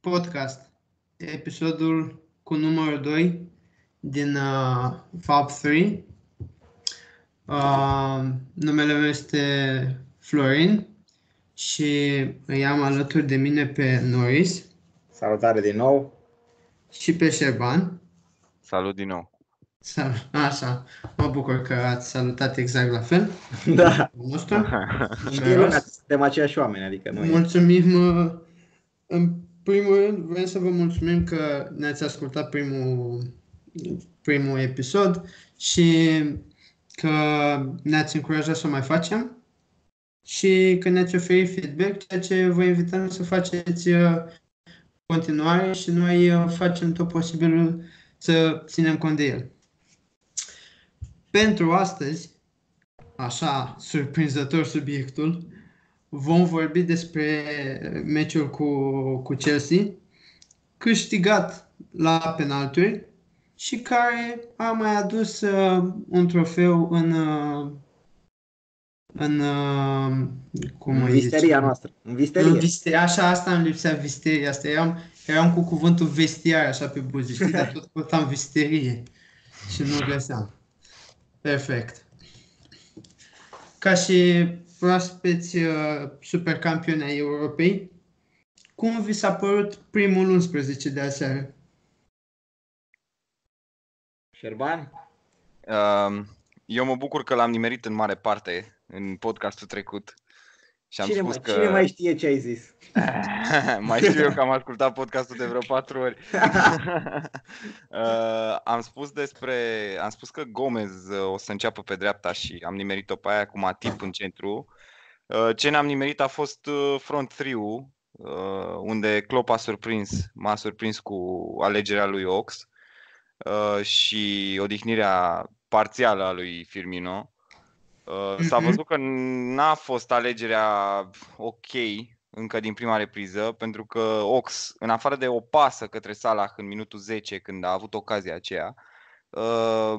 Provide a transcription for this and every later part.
podcast, episodul cu numărul 2 din uh, FAB 3. Uh, numele meu este Florin și îi am alături de mine pe Norris Salutare din nou! și pe Șerban. Salut din nou! Sal- Așa, mă bucur că ați salutat exact la fel. Da, Nostru. știi Numeros. lumea, suntem aceiași oameni, adică nu e. Mulțumim. uh, În primul rând, vrem să vă mulțumim că ne-ați ascultat primul, primul episod și că ne-ați încurajat să o mai facem și că ne-ați oferit feedback, ceea ce vă invităm să faceți uh, în continuare și noi uh, facem tot posibilul să ținem cont de el. Pentru astăzi, așa surprinzător subiectul, vom vorbi despre meciul cu, cu Chelsea, câștigat la penalturi și care a mai adus uh, un trofeu în uh, în uh, cum îi Visteria zice? noastră. În În visterie. visteria, așa, asta îmi lipsea visteria, asta eram, eram cu cuvântul vestiar așa pe buze, știi, dar tot căutam visterie și nu găseam. Perfect. Ca și proaspeți uh, supercampioni ai Europei, cum vi s-a părut primul 11 de aseară? Șerban? Um, Eu mă bucur că l-am nimerit în mare parte în podcastul trecut și am Cine, spus mai, că cine mai știe ce ai zis? mai știu eu că am ascultat podcastul de vreo patru ori. uh, am spus despre am spus că Gomez uh, o să înceapă pe dreapta și am nimerit-o pe aia cu Matip în centru. Uh, ce n-am nimerit a fost uh, front 3 uh, unde Klopp a surprins, m-a surprins cu alegerea lui Ox uh, și odihnirea parțială a lui Firmino. Uh, S-a Mhm. văzut că n-a fost alegerea ok încă din prima repriză, pentru că Ox, în afară de o pasă către Salah în minutul 10, când a avut ocazia aceea, uh,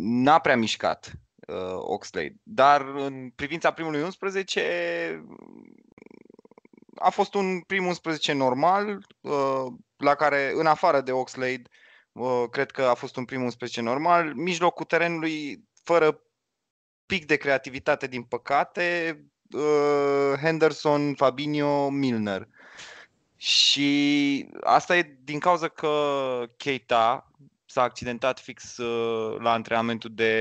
n-a prea mișcat uh, Oxlade. Dar în privința primului 11, a fost un prim 11 normal, uh, la care, în afară de Oxlade, uh, cred că a fost un prim 11 normal. Mijlocul terenului, fără pic de creativitate, din păcate, uh, Henderson, Fabinho, Milner. Și asta e din cauza că Keita s-a accidentat fix uh, la antrenamentul de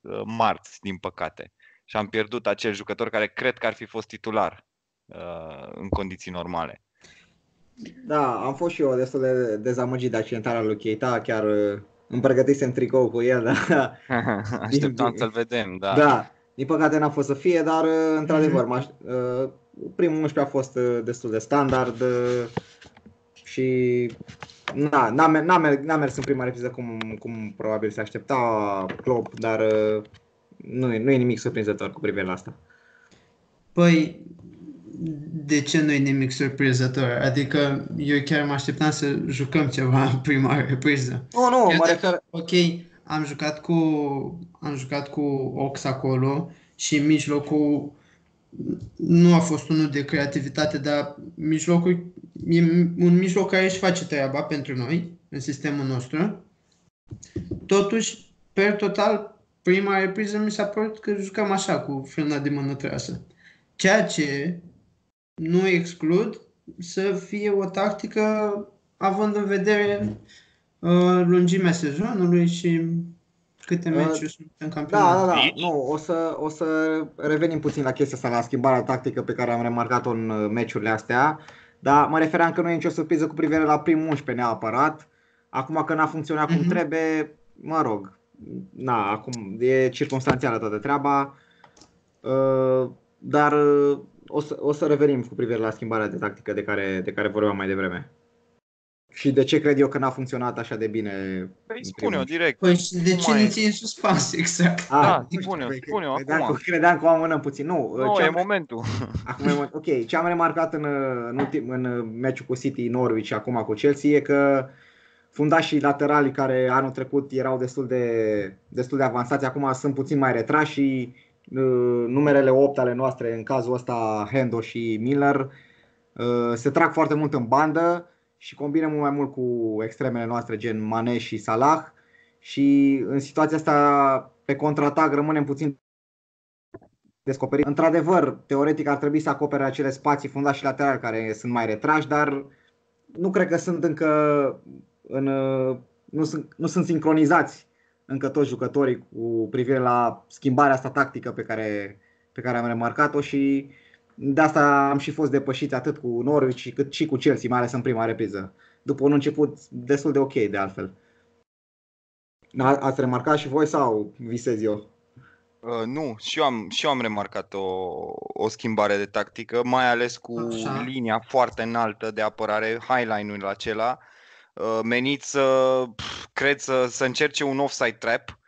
uh, marți, din păcate. Și am pierdut acel jucător care cred că ar fi fost titular uh, în condiții normale. Da, am fost și eu destul de dezamăgit de accidentarea lui Keita, chiar uh, îmi pregătisem tricou cu el, dar Așteptam din- să-l vedem, da. da, din păcate n-a fost să fie, dar uh, într-adevăr, m-aș- uh, primul 11 a fost uh, destul de standard uh, și na, n-a, mer- n-a, mer- n-a mers în prima repriză cum, cum probabil se aștepta Klopp, dar uh, nu e, nu e nimic surprinzător cu privire la asta. Păi, de ce nu e nimic surprinzător? Adică eu chiar mă așteptam să jucăm ceva în prima repriză. Nu, nu, Chiar mă dacă, refer, Ok, am jucat cu am jucat cu Ox acolo și mijlocul nu a fost unul de creativitate, dar mijlocul e un mijloc care își face treaba pentru noi în sistemul nostru. Totuși, per total, prima repriză mi s-a părut că jucam așa, cu frâna de mână trasă. Ceea ce nu exclud să fie o tactică având în vedere uh, lungimea sezonului și câte Uh, meciuri sunt în Da, campionat. da, da. Aici? Nu, o să, o să revenim puțin la chestia asta, la schimbarea tactică pe care am remarcat-o în uh, meciurile astea. Dar mă refeream că nu e nicio surpriză cu privire la primul 11 neapărat. Acum că n-a funcționat cum Mhm. trebuie, mă rog, na, acum e circumstanțială toată treaba. Uh, Dar uh, o să, o să revenim cu privire la schimbarea de tactică de care, de care vorbeam mai devreme. Și de ce cred eu că n-a funcționat așa de bine. Păi în spune-o primul- direct. Păi și de Nu ce mai ne e. ții în suspans, exact? Da, nu știu, spune-o, păi, spune-o credeam acum. Că, credeam că o amânăm puțin. Nu, Nu, ce e am, momentul. acum e moment. Ok, ce am remarcat în, în, ultim, în meciul cu City, Norwich și acum cu Chelsea e că fundașii laterali care anul trecut erau destul de, destul de avansați, acum sunt puțin mai retrași și uh, numerele 8 ale noastre, în cazul ăsta Hendo și Miller, uh, se trag foarte mult în bandă și combină mult mai mult cu extremele noastre gen Mane și Salah și în situația asta pe contratag rămânem puțin descoperit. Într-adevăr, teoretic ar trebui să acopere acele spații fundași și laterali care sunt mai retrași, dar nu cred că sunt încă în, nu, sunt, nu sunt sincronizați încă toți jucătorii cu privire la schimbarea asta tactică pe care, pe care am remarcat-o și de asta am și fost depășiți atât cu Norwich cât și cu Chelsea, mai ales în prima repriză. După un început destul de ok de altfel. Ați remarcat și voi sau visez eu? Uh, nu, și eu, am, și eu am remarcat o, o schimbare de tactică, mai ales cu Așa. linia foarte înaltă de apărare, highline-ul acela, uh, menit să, cred, să, să încerce un offside trap,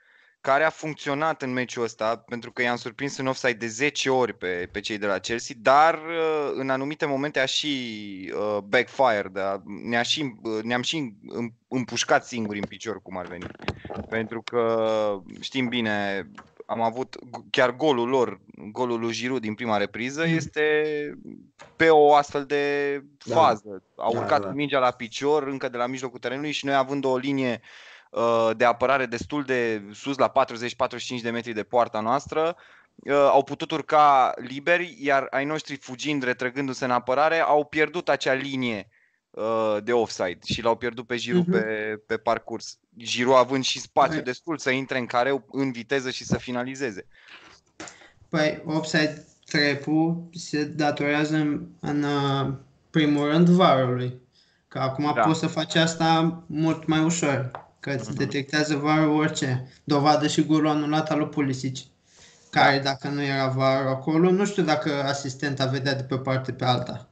care a funcționat în meciul ăsta, pentru că i-am surprins în offside de 10 ori pe, pe cei de la Chelsea, dar uh, în anumite momente a și uh, backfire, da? ne-a și, uh, ne-am și împușcat singuri în picior, cum ar veni. Pentru că știm bine, am avut chiar golul lor, golul lui Giroud din prima repriză, mm. este pe o astfel de da. fază. Da. A urcat da, da. mingea la picior încă de la mijlocul terenului și noi având o linie uh, de apărare destul de sus, la 40-45 de metri de poarta noastră, uh, au putut urca liberi, iar ai noștri fugind, retrăgându-se în apărare, au pierdut acea linie Uh, de offside și l-au pierdut pe Giroud uh-huh. pe, pe parcurs. Giroud având și spațiu păi. destul să intre în careu în viteză și să finalizeze. Păi, offside trap se datorează în, în uh, primul rând varului. Că acum da. poți să faci asta mult mai ușor. Că îți uh-huh. detectează varul orice. Dovadă și golul anulat al lui Pulisic. Care dacă nu era varul acolo, nu știu dacă asistenta vedea de pe parte pe alta.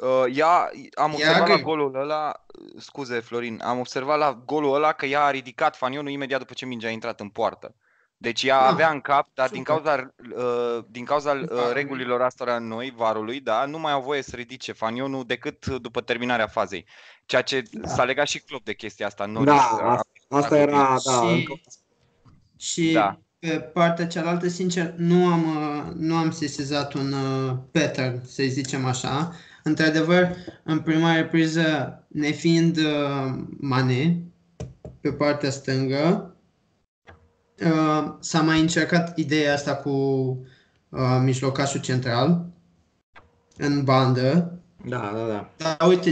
Uh, ea, am observat la golul ăla, scuze Florin, am observat la golul ăla că ea a ridicat fanionul imediat după ce mingea a intrat în poartă. Deci ea ah, avea în cap, dar din cauza, uh, din cauza uh, regulilor astora noi, varului, da, nu mai au voie să ridice fanionul decât după terminarea fazei. Ceea ce da. s-a legat și club de chestia asta. Nu da, asta, asta era, da. Și, și da. pe partea cealaltă, sincer, nu am, uh, nu am sesizat un uh, pattern, să zicem așa. Într-adevăr, în prima repriză, nefiind uh, Mane pe partea stângă, uh, s-a mai încercat ideea asta cu uh, mijlocașul central în bandă. Da, da, da. Dar uite,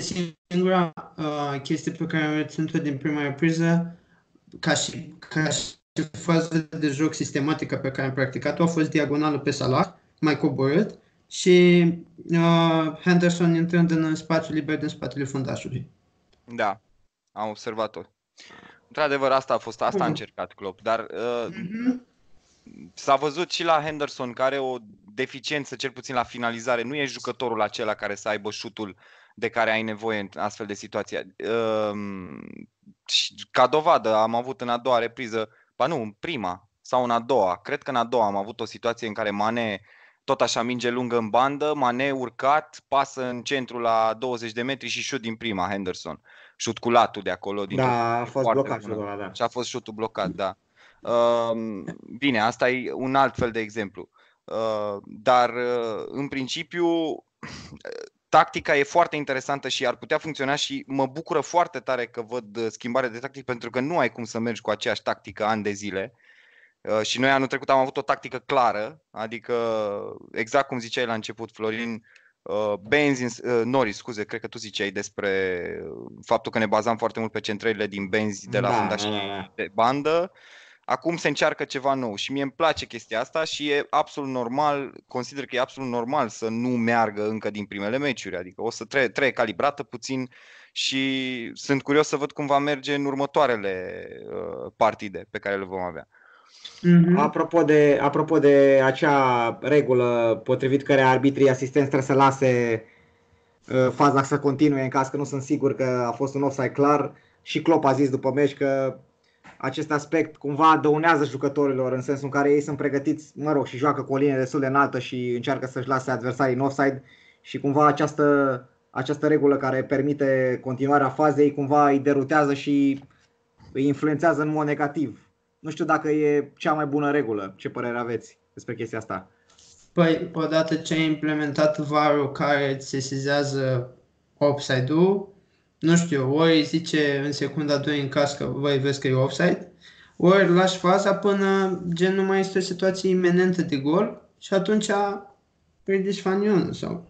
singura uh, chestie pe care am reținut-o din prima repriză, ca și, ca și fază de joc sistematică pe care am practicat-o, a fost diagonalul pe Salah, mai coborât, și uh, Henderson intrând în spațiu liber din spatele fundașului. Da, am observat-o. Într-adevăr, asta a fost, asta a încercat Klopp, dar uh, uh-huh. s-a văzut și la Henderson care are o deficiență, cel puțin la finalizare. Nu e jucătorul acela care să aibă șutul de care ai nevoie în astfel de situație. Uh, ca dovadă, am avut în a doua repriză, ba nu, în prima sau în a doua, cred că în a doua am avut o situație în care Mane tot așa minge lungă în bandă, Mane urcat, pasă în centru la 20 de metri și șut din prima Henderson. Șut cu latul de acolo. Din da, a fost blocat șutul ăla, da. Și a fost șutul blocat, da. Uh, bine, asta e un alt fel de exemplu. Uh, dar, uh, în principiu, tactica e foarte interesantă și ar putea funcționa și mă bucură foarte tare că văd schimbare de tactic pentru că nu ai cum să mergi cu aceeași tactică ani de zile. Uh, și noi anul trecut am avut o tactică clară, adică exact cum ziceai la început, Florin, uh, Benzi, uh, Norris, scuze, cred că tu ziceai despre faptul că ne bazam foarte mult pe centrările din Benzi de la da, fundaș da, da. de bandă. Acum se încearcă ceva nou și mie îmi place chestia asta și e absolut normal, consider că e absolut normal să nu meargă încă din primele meciuri, adică o să trebuie, trebuie calibrată puțin și sunt curios să văd cum va merge în următoarele partide pe care le vom avea. Mm-hmm. Apropo, de, apropo de acea regulă potrivit care arbitrii asistenți trebuie să lase uh, faza să continue în caz că nu sunt sigur că a fost un offside clar și Klopp a zis după meci că acest aspect cumva dăunează jucătorilor în sensul în care ei sunt pregătiți, mă rog, și joacă cu o linie destul de înaltă și încearcă să-și lase adversarii în offside și cumva această, această regulă care permite continuarea fazei cumva îi derutează și îi influențează în mod negativ nu știu dacă e cea mai bună regulă. Ce părere aveți despre chestia asta? Păi, odată ce ai implementat var care îți sesizează offside-ul, nu știu, ori zice în secunda 2 în caz că voi vezi că e offside, ori lași faza până gen nu mai este o situație iminentă de gol și atunci ridici fanionul sau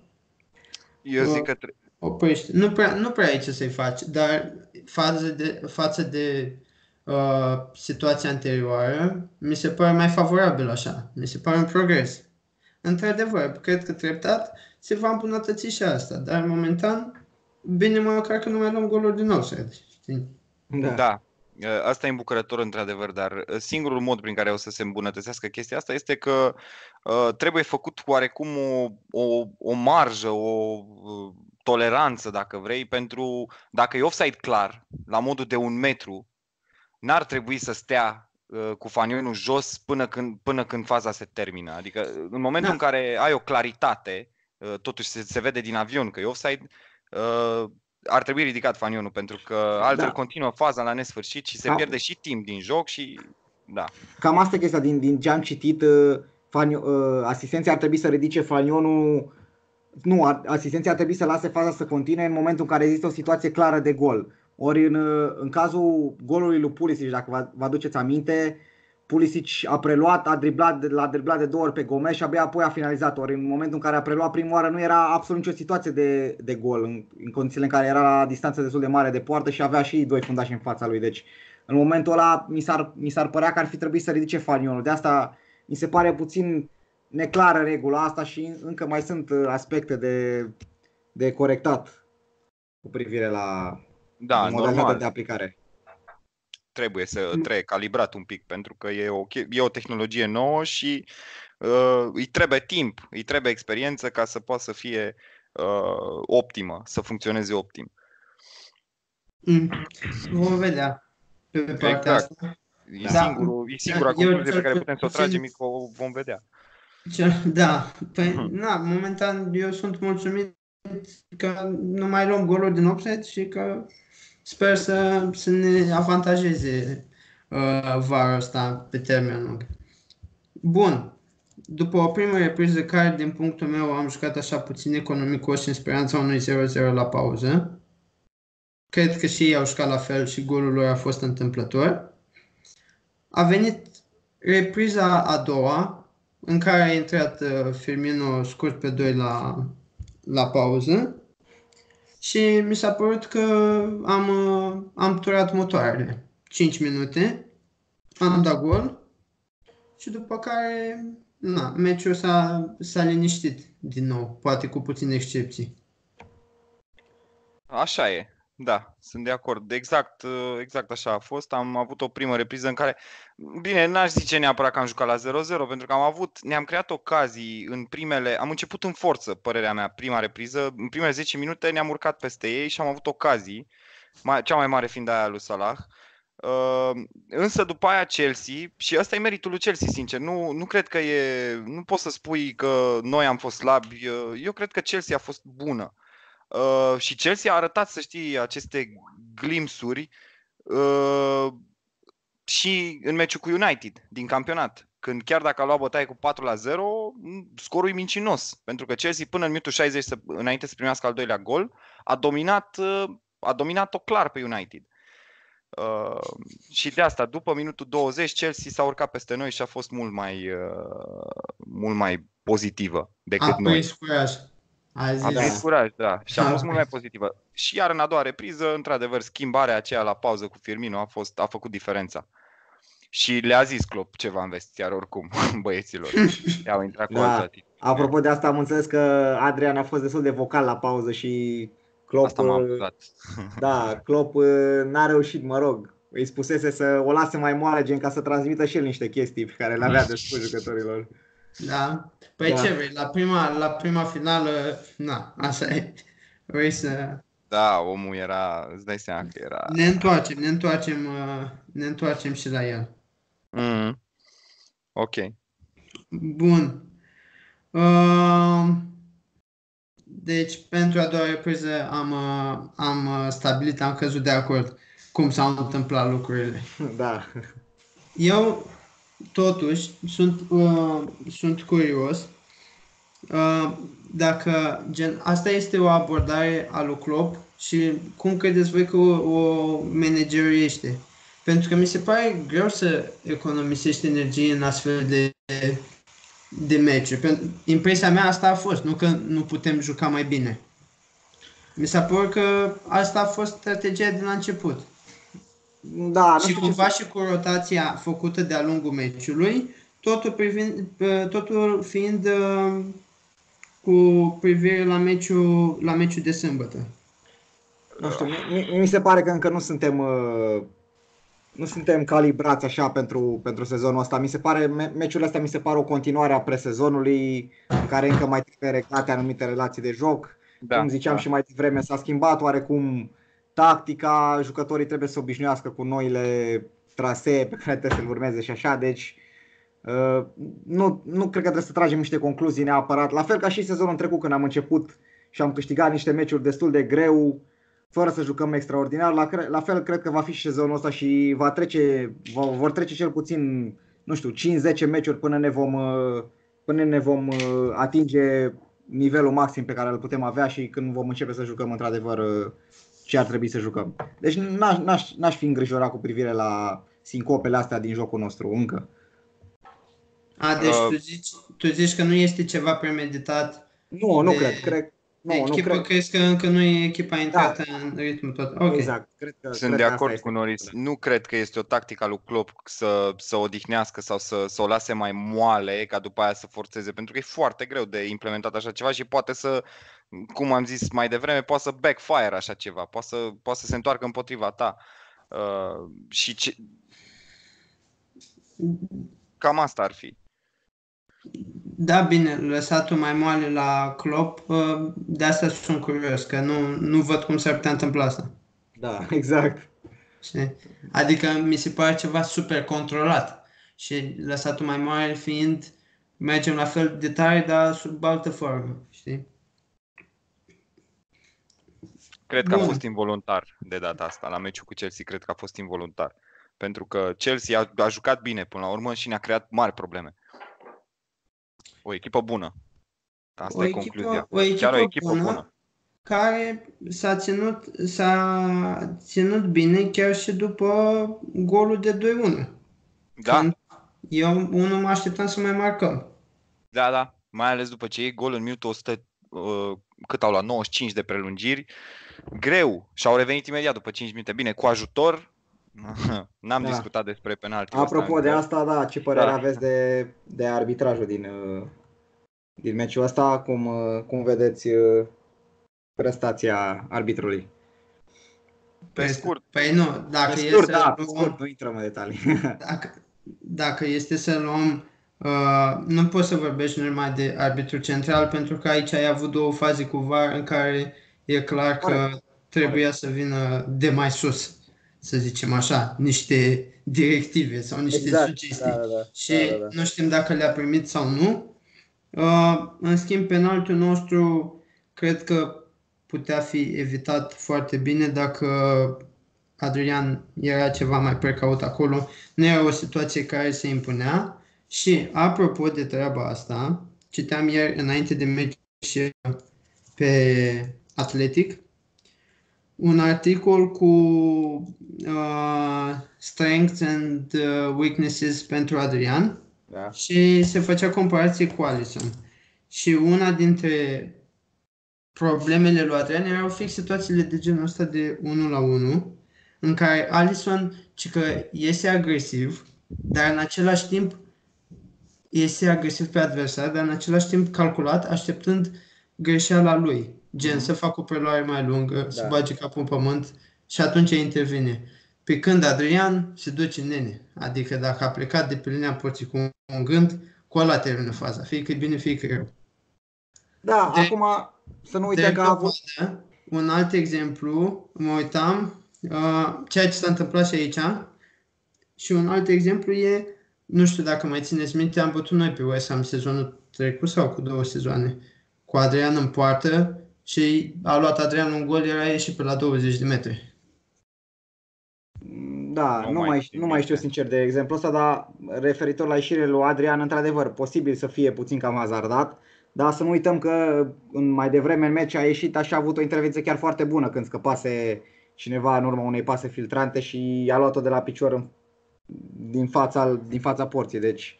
Eu zic că tre- oprește. Nu prea, nu prea ai ce să-i faci, dar față de, față de uh, situația anterioară, mi se pare mai favorabil așa. Mi se pare un progres. Într-adevăr, cred că treptat se va îmbunătăți și asta, dar momentan, bine măcar că nu mai luăm goluri din offside, știi? Da. Da. Uh, Asta e îmbucurător într-adevăr, dar uh, singurul mod prin care o să se îmbunătățească chestia asta este că uh, trebuie făcut oarecum o, o, o marjă, o uh, toleranță, dacă vrei, pentru dacă e offside clar, la modul de un metru, n-ar trebui să stea uh, cu fanionul jos până când, până când faza se termină. Adică în momentul Da. în care ai o claritate, uh, totuși se, se vede din avion că e offside, uh, ar trebui ridicat fanionul pentru că altfel Da. continuă faza la nesfârșit și se Da. pierde și timp din joc și da. Cam asta e chestia din, din ce am citit. uh, Fanio, uh, asistenții ar trebui să ridice fanionul nu, ar- asistenții ar trebui să lase faza să continue în momentul în care există o situație clară de gol. Ori în, uh, în cazul golului lui Pulisic, dacă vă, vă aduceți aminte, Pulisic a preluat, a driblat, de- l-a driblat de două ori pe Gomes și abia apoi a finalizat. Ori în momentul în care a preluat prima oară nu era absolut nicio situație de, de gol, în, în condițiile în care era la distanță destul de mare de poartă și avea și doi fundași în fața lui. Deci în momentul ăla mi s-ar, mi s-ar părea că ar fi trebuit să ridice fanionul. De asta mi se pare puțin neclară regula asta și încă mai sunt uh, aspecte de, de corectat cu privire la Da, modalitatea normal. de aplicare. Trebuie să trebuie calibrat un pic pentru că e o, che- e o tehnologie nouă și uh, îi trebuie timp, îi trebuie experiență ca să poată să fie uh, optimă, să funcționeze optim. Mm. Vom vedea pe partea Exact. asta. E, Da. singurul, e singura Eu concluzie pe cel care putem să o puțin- tragem, e că o vom vedea. Ce, da, păi, Mhm. na, momentan eu sunt mulțumit că nu mai luăm goluri din offset și că sper să, să ne avantajeze uh, vara asta pe termen lung. Bun, după o primă repriză care, din punctul meu, am jucat așa puțin economicos și în speranța unui 0-0 la pauză, cred că și ei au jucat la fel și golul lor a fost întâmplător. A venit repriza a doua, în care a intrat uh, Firmino scurt pe 2 la, la pauză și mi s-a părut că am, uh, am turat motoarele. 5 minute, am dat gol și după care na, meciul s-a, s-a liniștit din nou, poate cu puține excepții. Așa e, da, sunt de acord. Exact, uh, exact așa a fost. Am avut o primă repriză în care, bine, n-aș zice neapărat că am jucat la 0-0, pentru că am avut, ne-am creat ocazii în primele, am început în forță, părerea mea, prima repriză. În primele 10 minute ne-am urcat peste ei și am avut ocazii, mai, cea mai mare fiind aia lui Salah. Uh, însă după aia Chelsea, și ăsta e meritul lui Chelsea, sincer, nu, nu cred că e, nu poți să spui că noi am fost slabi, uh, eu cred că Chelsea a fost bună. Uh, și Chelsea a arătat, să știi, aceste glimpsuri uh, și în meciul cu United din campionat. Când chiar dacă a luat bătaie cu 4 la 0, m, scorul e mincinos. Pentru că Chelsea până în minutul 60, să, înainte să primească al doilea gol, a dominat, uh, a dominat-o clar pe United. Uh, și de asta, după minutul 20, Chelsea s-a urcat peste noi și a fost mult mai, uh, mult mai pozitivă decât A noi. prins curaj. A A zis, prins curaj, da. Și a Da. fost mult mai pozitivă. Și iar în a doua repriză, într-adevăr, schimbarea aceea la pauză cu Firmino a, fost, a făcut diferența. Și le-a zis Klopp ceva în vestiar oricum, băieților. I-au intrat cu Da. altă atitudine. Apropo de asta, am înțeles că Adrian a fost destul de vocal la pauză și Klopp, Asta m-a uh, amuzat. da, Klopp uh, n-a reușit, mă rog, îi spusese să o lase mai moale, gen ca să transmită și el niște chestii pe care le avea de spus jucătorilor. Da. Păi Da. ce vrei, la prima, la prima finală, na, așa e. Vrei să Da, omul era, îți dai seama că era... ne întoarcem, ne întoarcem, uh, ne întoarcem și la el. Mm. Ok. Bun. Uh, Deci, pentru a doua repriză am, uh, am uh, stabilit, am căzut de acord cum s-au întâmplat lucrurile. Da. Eu, totuși, sunt, uh, sunt curios uh, dacă gen, asta este o abordare a lui Klopp și cum credeți voi că o, o manageriește? Pentru că mi se pare greu să economisești energie în astfel de, de meciuri. Impresia mea asta a fost, nu că nu putem juca mai bine. Mi s-a părut că asta a fost strategia de la început. Da, și cumva și cu rotația făcută de-a lungul meciului, totul, privind, totul fiind uh, cu privire la meciul, la meciul de sâmbătă. Nu știu, mi, mi se pare că încă nu suntem uh, nu suntem calibrați așa pentru, pentru sezonul ăsta. Mi se pare, meciul ăsta mi se pare o continuare a presezonului în care încă mai trebuie reglate anumite relații de joc. Da, Cum ziceam da. și mai devreme, s-a schimbat oarecum tactica, jucătorii trebuie să se obișnuiască cu noile trasee pe care trebuie să le urmeze și așa, deci uh, nu, nu cred că trebuie să tragem niște concluzii neapărat. La fel ca și sezonul trecut când am început și am câștigat niște meciuri destul de greu, fără să jucăm extraordinar. La, la fel cred că va fi și sezonul ăsta și va trece, va, vor trece cel puțin, nu știu, 5-10 meciuri până ne vom, uh, până ne vom uh, atinge nivelul maxim pe care îl putem avea și când vom începe să jucăm într-adevăr ce ar trebui să jucăm. Deci n-aș, n-aș, n-aș fi îngrijorat cu privire la sincopele astea din jocul nostru încă. A, deci uh, tu, zici, tu zici că nu este ceva premeditat? Nu, nu de... cred. Cred, nu, echipă, nu cred. crezi că încă nu e echipa intrată da. în ritmul tot. Okay. Exact. Cred că, Sunt cred de acord cu Noris. Nu cred că este o tactică a lui Klopp să, să odihnească sau să, să o lase mai moale ca după aia să forțeze, pentru că e foarte greu de implementat așa ceva și poate să, cum am zis mai devreme, poate să backfire așa ceva, poate să, poate să se întoarcă împotriva ta. Uh, și ce... Cam asta ar fi. Da, bine, lăsatul mai moale la Klopp, uh, de asta sunt curios, că nu, nu văd cum s-ar putea întâmpla asta. Da, exact. Știi? Adică mi se pare ceva super controlat și lăsatul mai moale fiind mergem la fel de tare, dar sub altă formă, știi? Cred că Bun. a fost involuntar de data asta. La meciul cu Chelsea cred că a fost involuntar. Pentru că Chelsea a, a jucat bine până la urmă și ne-a creat mari probleme. O echipă bună. Asta o e echipă, concluzia. O echipă Chiar o echipă bună, bună. Care s-a ținut, s-a ținut bine chiar și după golul de 2-1. Da. Când eu unul mă așteptam să mai marcăm. Da, da. Mai ales după ce e gol în minutul 100, uh, cât au luat, 95 de prelungiri. Greu. Și au revenit imediat după 5 minute. Bine, cu ajutor, N-am da. discutat despre penalti. Apropo de asta, da, ce părere da. aveți de, de arbitrajul din, uh, din meciul ăsta? Cum, uh, cum vedeți uh, prestația arbitrului? Pe scurt. Păi nu, dacă pe scurt, da, pe scurt, nu intrăm în detalii. Dacă, dacă este să luăm Uh, nu poți să vorbești numai de arbitru central pentru că aici ai avut două faze cu VAR în care e clar că trebuia să vină de mai sus să zicem așa, niște directive sau niște exact, sugestii. Da, da, da, și da, da, da. nu știm dacă le-a primit sau nu. Uh, în schimb, penaltul nostru cred că putea fi evitat foarte bine dacă Adrian era ceva mai precaut acolo. Nu era o situație care se impunea. Și apropo de treaba asta, citeam ieri înainte de meci pe Atletic un articol cu uh, strengths and uh, weaknesses pentru Adrian da. și se făcea comparație cu Alisson. Și una dintre problemele lui Adrian erau fix situațiile de genul ăsta de 1 la 1, în care Alisson ci că iese agresiv, dar în același timp iese agresiv pe adversar, dar în același timp calculat, așteptând greșeala lui. Gen, mm-hmm. să facă o preluare mai lungă, da. să bage capul în pământ și atunci intervine. Pe când Adrian se duce în nene. Adică dacă a plecat de pe linia porții cu un gând, cu ăla termină faza. Fie că bine, fie că rău. Da, de, acum să nu uităm că a avut... Un alt exemplu, mă uitam, uh, ceea ce s-a întâmplat și aici, și un alt exemplu e, nu știu dacă mai țineți minte, am bătut noi pe West Ham sezonul trecut sau cu două sezoane, cu Adrian în poartă și a luat Adrian un gol, era ieșit pe la 20 de metri. Da, nu, nu, mai, știu, nu mai știu sincer de exemplu ăsta, dar referitor la ieșirea lui Adrian, într-adevăr, posibil să fie puțin cam hazardat, Dar să nu uităm că în mai devreme în meci a ieșit așa a avut o intervenție chiar foarte bună când scăpase cineva în urma unei pase filtrante și a luat-o de la picior în, din, fața, din fața porții. Deci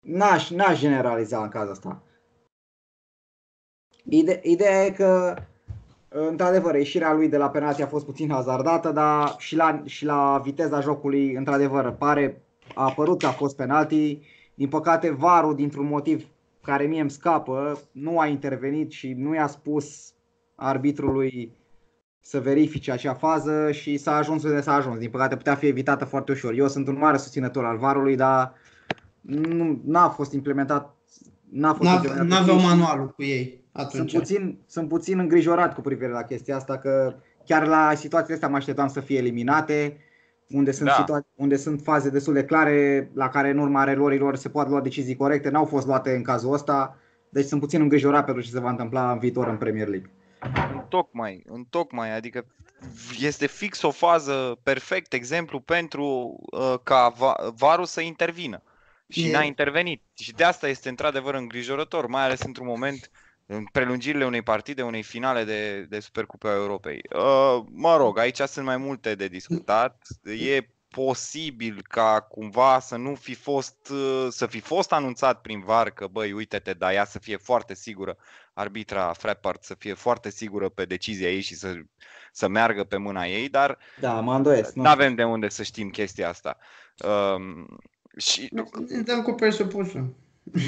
n-aș, n-aș generaliza în cazul ăsta. Ide- ideea e că într-adevăr, ieșirea lui de la penalti a fost puțin hazardată, dar și la, și la viteza jocului, într-adevăr, pare, a apărut că a fost penalti. Din păcate, varul, dintr-un motiv care mie îmi scapă, nu a intervenit și nu i-a spus arbitrului să verifice acea fază și s-a ajuns unde s-a ajuns. Din păcate putea fi evitată foarte ușor. Eu sunt un mare susținător al varului, dar nu n-a fost implementat. N-a fost n aveau manualul cu ei atunci. Sunt puțin, sunt puțin îngrijorat cu privire la chestia asta, că chiar la situația asta mă așteptam să fie eliminate, unde sunt, da. situa- unde sunt faze destul de clare la care în urma erorilor se pot lua decizii corecte, n-au fost luate în cazul ăsta, deci sunt puțin îngrijorat pentru ce se va întâmpla în viitor în Premier League. În tocmai, în tocmai, adică este fix o fază perfect exemplu pentru uh, ca varul să intervină. Și e... n-a intervenit. Și de asta este într-adevăr îngrijorător, mai ales într-un moment în prelungirile unei partide, unei finale de, de Supercupa Europei. Uh, mă rog, aici sunt mai multe de discutat. E posibil ca cumva să nu fi fost, uh, să fi fost anunțat prin VAR că băi, uite-te, dar ea să fie foarte sigură, arbitra Frappart să fie foarte sigură pe decizia ei și să, să meargă pe mâna ei, dar da, mă îndoiesc, nu avem de unde să știm chestia asta. Um, și... Ne dăm cu presupusul.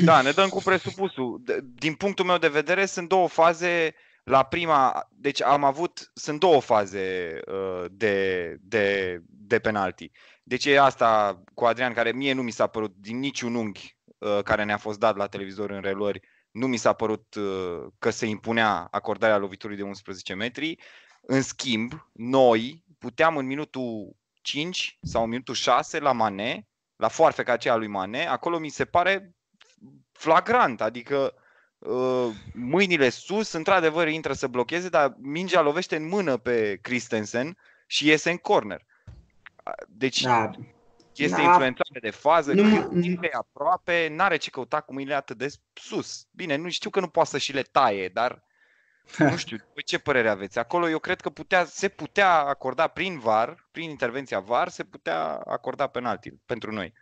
Da, ne dăm cu presupusul. Din punctul meu de vedere, sunt două faze. La prima, deci am avut, sunt două faze uh, de, de, de penalti. Deci e asta cu Adrian, care mie nu mi s-a părut din niciun unghi uh, care ne-a fost dat la televizor în reluări, nu mi s-a părut uh, că se impunea acordarea loviturii de 11 metri. În schimb, noi puteam în minutul 5 sau în minutul 6 la Mane, la foarfeca aceea lui Mane, acolo mi se pare flagrant, adică uh, mâinile sus, într-adevăr intră să blocheze, dar mingea lovește în mână pe Christensen și iese în corner. Deci da. este da. influențare de fază, nu, cât timp e aproape, n-are ce căuta cu mâinile atât de sus. Bine, nu știu că nu poate să și le taie, dar nu știu, voi ce părere aveți? Acolo eu cred că putea, se putea acorda prin VAR, prin intervenția VAR, se putea acorda penalti pentru noi.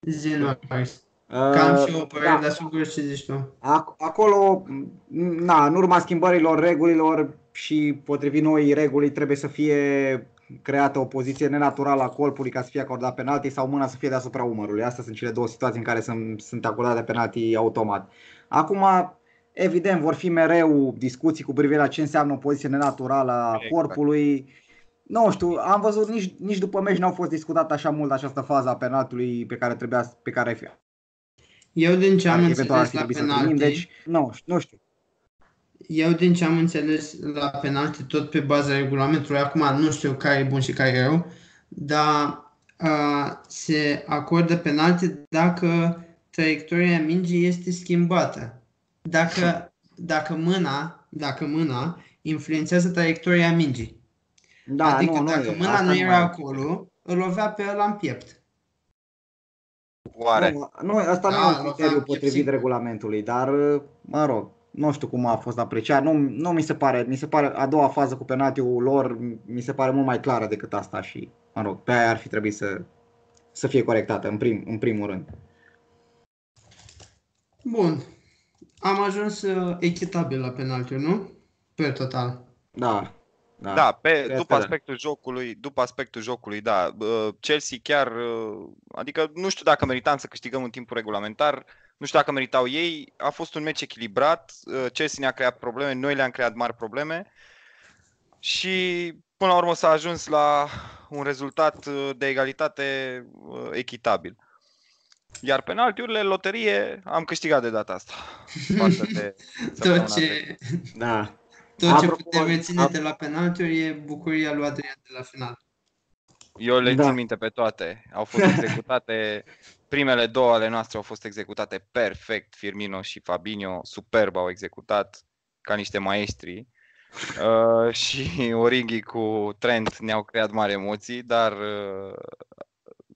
Zi, Cam uh, și o părere, da. dar sigur ce zici tu. Acolo, na, în urma schimbărilor regulilor și potrivit noi regulii trebuie să fie creată o poziție nenaturală a corpului ca să fie acordat penalti sau mâna să fie deasupra umărului. Astea sunt cele două situații în care sunt, sunt acordate penalti automat. Acum, evident, vor fi mereu discuții cu privire la ce înseamnă o poziție nenaturală a exact. corpului nu știu, am văzut nici, nici după meci n-au fost discutat așa mult această fază a penaltului pe care trebuia, pe care eu din ce am înțeles la penalti, deci nu, nu știu. Eu din ce am înțeles la penalti, tot pe baza regulamentului, acum nu știu care e bun și care e rău, dar uh, se acordă penalti dacă traiectoria mingii este schimbată. Dacă, dacă mâna, dacă mâna influențează traiectoria mingii. Da, adică nu, dacă nu mâna nu era acolo, îl lovea pe ăla în piept. Oare? Nu, nu asta da, nu e un criteriu potrivit regulamentului, dar, mă rog, nu știu cum a fost apreciat. Nu, nu mi se pare, mi se pare a doua fază cu penaltiul lor mi se pare mult mai clară decât asta și, mă rog, pe aia ar fi trebuit să, să fie corectată în, prim, în primul rând. Bun. Am ajuns uh, echitabil la penaltiuri, nu? Pe total. Da. Da, da pe, după aspectul jocului, după aspectul jocului, da, Chelsea chiar, adică nu știu dacă meritam să câștigăm în timpul regulamentar, nu știu dacă meritau ei, a fost un meci echilibrat, Chelsea ne-a creat probleme, noi le-am creat mari probleme și până la urmă s-a ajuns la un rezultat de egalitate echitabil. Iar penaltiurile, loterie, am câștigat de data asta. de Tot ce... Da. Tot Apropo, ce putem reține de la penaltiuri e bucuria lui Adrian de la final. Eu le da. țin minte pe toate. Au fost executate, primele două ale noastre au fost executate perfect. Firmino și Fabinho superb au executat ca niște maestri. Uh, și Origi cu Trent ne-au creat mari emoții, dar uh,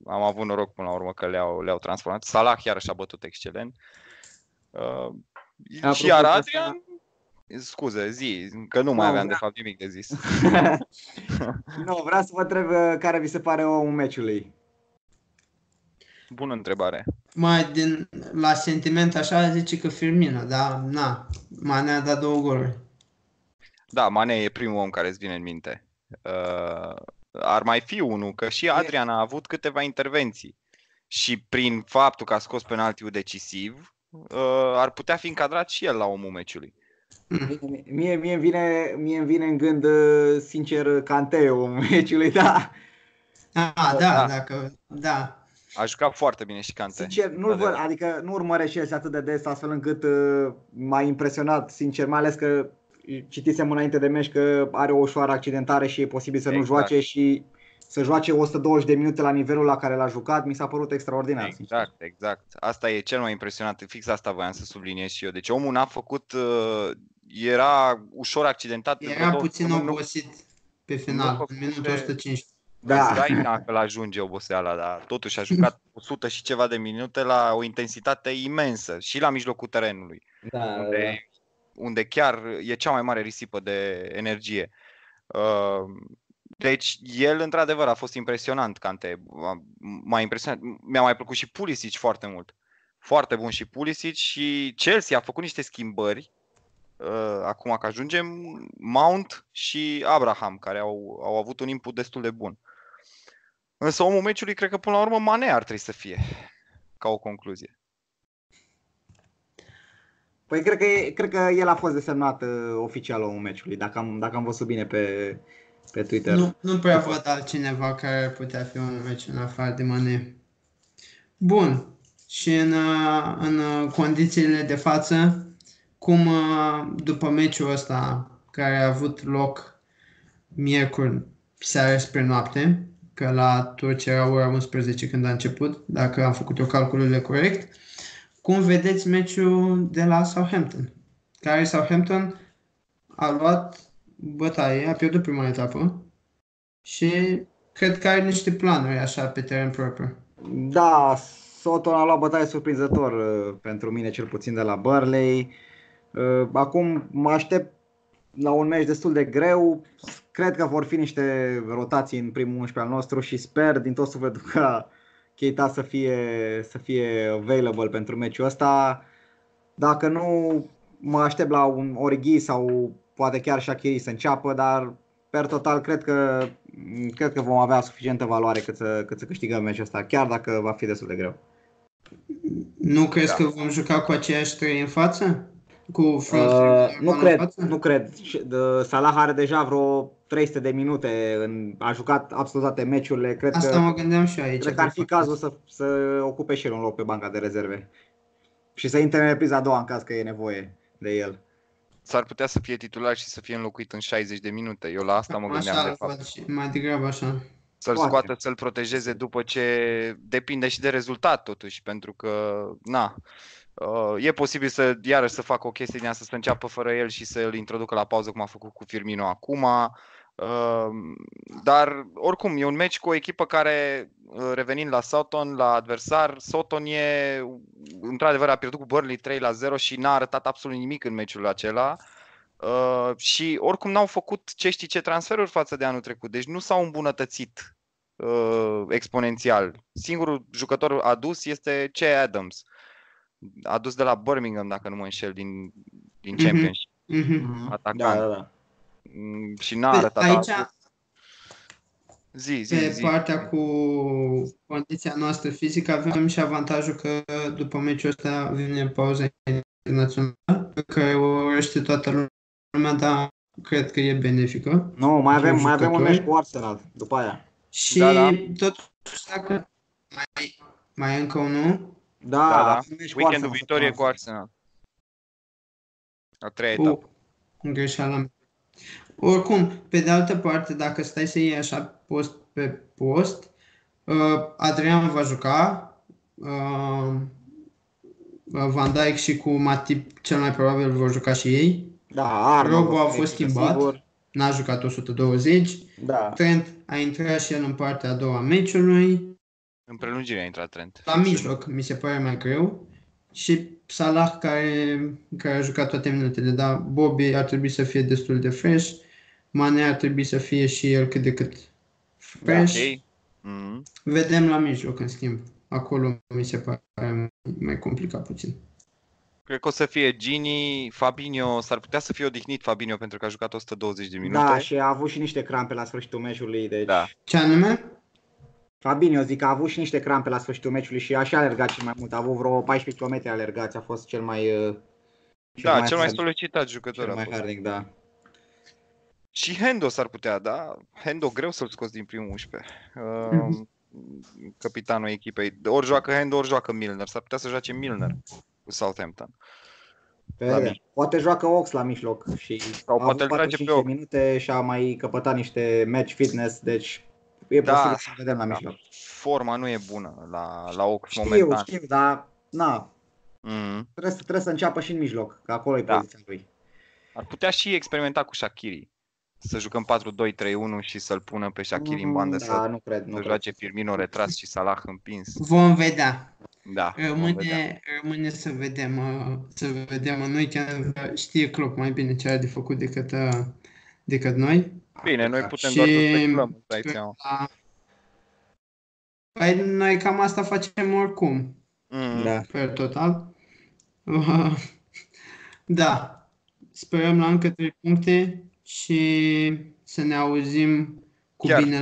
am avut noroc până la urmă că le-au, le-au transformat. Salah chiar și-a bătut excelent. Uh, Apropo și iar de Adrian, scuze, zi, că nu mai Nu, aveam de vreau- fapt nimic de zis. nu, vreau să vă întreb uh, care vi se pare omul meciului. Bună întrebare. Mai din, la sentiment așa zice că Firmino, dar na, Mane a dat două goluri. Da, Mane e primul om care îți vine în minte. Uh, ar mai fi unul, că și Adrian a avut câteva intervenții. Și prin faptul că a scos penaltiul decisiv, uh, ar putea fi încadrat și el la omul meciului. Mie, mie, mie, îmi vine, mie îmi vine în gând, uh, sincer, Cante omul meciului, da. Ah, Da. da, dacă, da. A jucat foarte bine și Cante. Sincer, nu-l văd, adică nu urmăresc și el atât de des, astfel încât uh, m-a impresionat, sincer, mai ales că citisem înainte de meci că are o ușoară accidentare și e posibil să nu Exact. joace și să joace 120 de minute la nivelul la care l-a jucat, mi s-a părut extraordinar. sincer. Exact, exact. Asta e cel mai impresionant. Fix asta voiam să subliniez și eu. Deci omul n-a făcut, uh, era ușor accidentat. între Era două puțin săptămâni, nu- obosit pe nu final, în făcuse- minutul 115. Da. Îți dai seama că ajunge oboseala, dar totuși a jucat 100 și ceva de minute la o intensitate imensă și la mijlocul terenului, Da, unde, unde chiar e cea mai mare risipă de energie. Uh, Deci el într-adevăr a fost impresionant, Cante. M- M-a impresionat. Mi-a mai plăcut și Pulisic foarte mult. Foarte bun și Pulisic și Chelsea a făcut niște schimbări. Uh, acum că ajungem, Mount și Abraham, care au, au avut un input destul de bun. Însă omul meciului, cred că până la urmă Mane ar trebui să fie, ca o concluzie. Păi cred că, e- cred că el a fost desemnat uh, oficial omul meciului, dacă am, dacă am văzut bine pe, pe Twitter. Nu, nu prea văd altcineva care ar putea fi un meci în afară de Mane. Bun. Și în, uh, în uh, condițiile de față, cum uh, după meciul ăsta care a avut loc miercuri seara spre noapte, că la Turcia era ora 11 când a început, dacă am făcut eu calculele corect, cum vedeți meciul de la Southampton? Care Southampton a luat bătaie, a pierdut prima etapă și cred că are niște planuri așa pe teren propriu. Da, Soton a luat bătaie surprinzător uh, pentru mine, cel puțin de la Burley. Uh, Acum mă aștept la un meci destul de greu. Cred că vor fi niște rotații în primul 11 al nostru și sper din tot sufletul ca Keita să fie, să fie available pentru meciul ăsta. Dacă nu, mă aștept la un Origi sau poate chiar Shaqiri să înceapă, dar per total cred că, cred că vom avea suficientă valoare cât să, cât să câștigăm meciul ăsta, chiar dacă va fi destul de greu. Nu crezi Da. că vom juca cu aceiași trei în față? Cu front Uh, three nu în cred, față? nu cred. Și, de- Salah are deja vreo 300 de minute, în, a jucat absolut toate meciurile. Cred Asta că, mă gândeam și eu aici. cred că ar fi de fapt. cazul să, să ocupe și el un loc pe banca de rezerve. Și să intre în repriza a doua în caz că e nevoie de el. S-ar putea să fie titular și să fie înlocuit în 60 de minute. Eu la asta mă gândeam Așa de îl fapt. văd și mai degrabă așa. Să-l Poate. scoată, să-l protejeze după ce depinde și de rezultat totuși, pentru că, na, uh, e posibil să iarăși să facă o chestie din asta, să înceapă fără el și să îl introducă la pauză cum a făcut cu Firmino acum. Uh, Dar oricum e un meci cu o echipă care, uh, revenind la Soton, la adversar, Soton e, într-adevăr a pierdut cu Burnley 3 la 0 și n-a arătat absolut nimic în meciul acela. Uh, și oricum n-au făcut ce știi ce transferuri față de anul trecut, deci nu s-au îmbunătățit uh, exponențial. Singurul jucător adus este ce Adams, adus de la Birmingham, dacă nu mă înșel, din, din Mhm. Championship, Mhm. atacant. Da, da, da. Mm, Și n-a Pe- arătat Aici, absolut- Zi, zi, pe zi. partea cu condiția noastră fizică, avem și avantajul că după meciul ăsta vine pauza internațională, pe care o urăște toată lumea, dar cred că e benefică. Nu, mai avem, mai avem un jucători. meci cu Arsenal după aia. Și Da, da. totuși, dacă mai, mai e încă unul, Da, Da, da. avem meci cu Weekendul Arsenal viitor e cu săptămâna Arsenal. A treia cu etapă. greșeala mea. Oricum, pe de altă parte, dacă stai să iei așa post pe post, uh, Adrian va juca, uh, Van Dijk și cu Matip cel mai probabil vor juca și ei. Da, Arnold Robo a o să fost fie schimbat. sigur. N-a jucat 120. Da. Trent a intrat și el în partea a doua a meciului. În prelungire a intrat Trent. La mijloc mi se pare mai greu. Și Salah care, care a jucat toate minutele, dar Bobby ar trebui să fie destul de fresh, Mane ar trebui să fie și el cât de cât fresh. Ok. Mhm. Vedem la mijloc, în schimb. Acolo mi se pare mai complicat puțin. Cred că o să fie Gini, Fabinho, s-ar putea să fie odihnit Fabinho pentru că a jucat 120 de minute. Da, și a avut și niște crampe la sfârșitul meciului, deci... Da. Ce anume? Fabinho, zic, a avut și niște crampe la sfârșitul meciului și așa a alergat cel mai mult. A avut vreo 14 km alergați, a fost cel mai... uh, Da, cel mai hard- solicitat jucător Cel a mai fost. harding, da. Și Hendo s-ar putea, da? Hendo greu să-l scoți din primul 11. Uh, Mhm. capitanul echipei. Ori joacă Hendo, ori joacă Milner. S-ar putea să joace Milner cu Southampton. Vedem. mijloc. Poate joacă Ox la mijloc și Sau a poate avut îl trage pe 45 Ox. minute și a mai căpătat niște match fitness, deci e Da. posibil să vedem la Da. mijloc. Forma nu e bună la, la Ox Știu, momentan. știu, dar na, Mhm. trebuie, să- trebuie să înceapă și în mijloc, că acolo e Da. poziția lui. Ar putea și experimenta cu Shakiri. Să jucăm 4-2-3-1 și să-l pună pe Shakiri în bandă da, să, nu cred, nu să cred. joace Firmino retras și Salah împins. Vom vedea. Da, vom vedea. Rămâne, rămâne să vedem, uh, să vedem în weekend. uh, Știe Klopp mai bine ce are de făcut decât, uh, decât noi. Bine, noi Da. putem Și- doar să speculăm, îți dai seama. Da. Păi noi cam asta facem oricum, Mhm. Da. pe total. Uh, Da. Sperăm la încă 3 puncte și să ne auzim cu Chiar. bine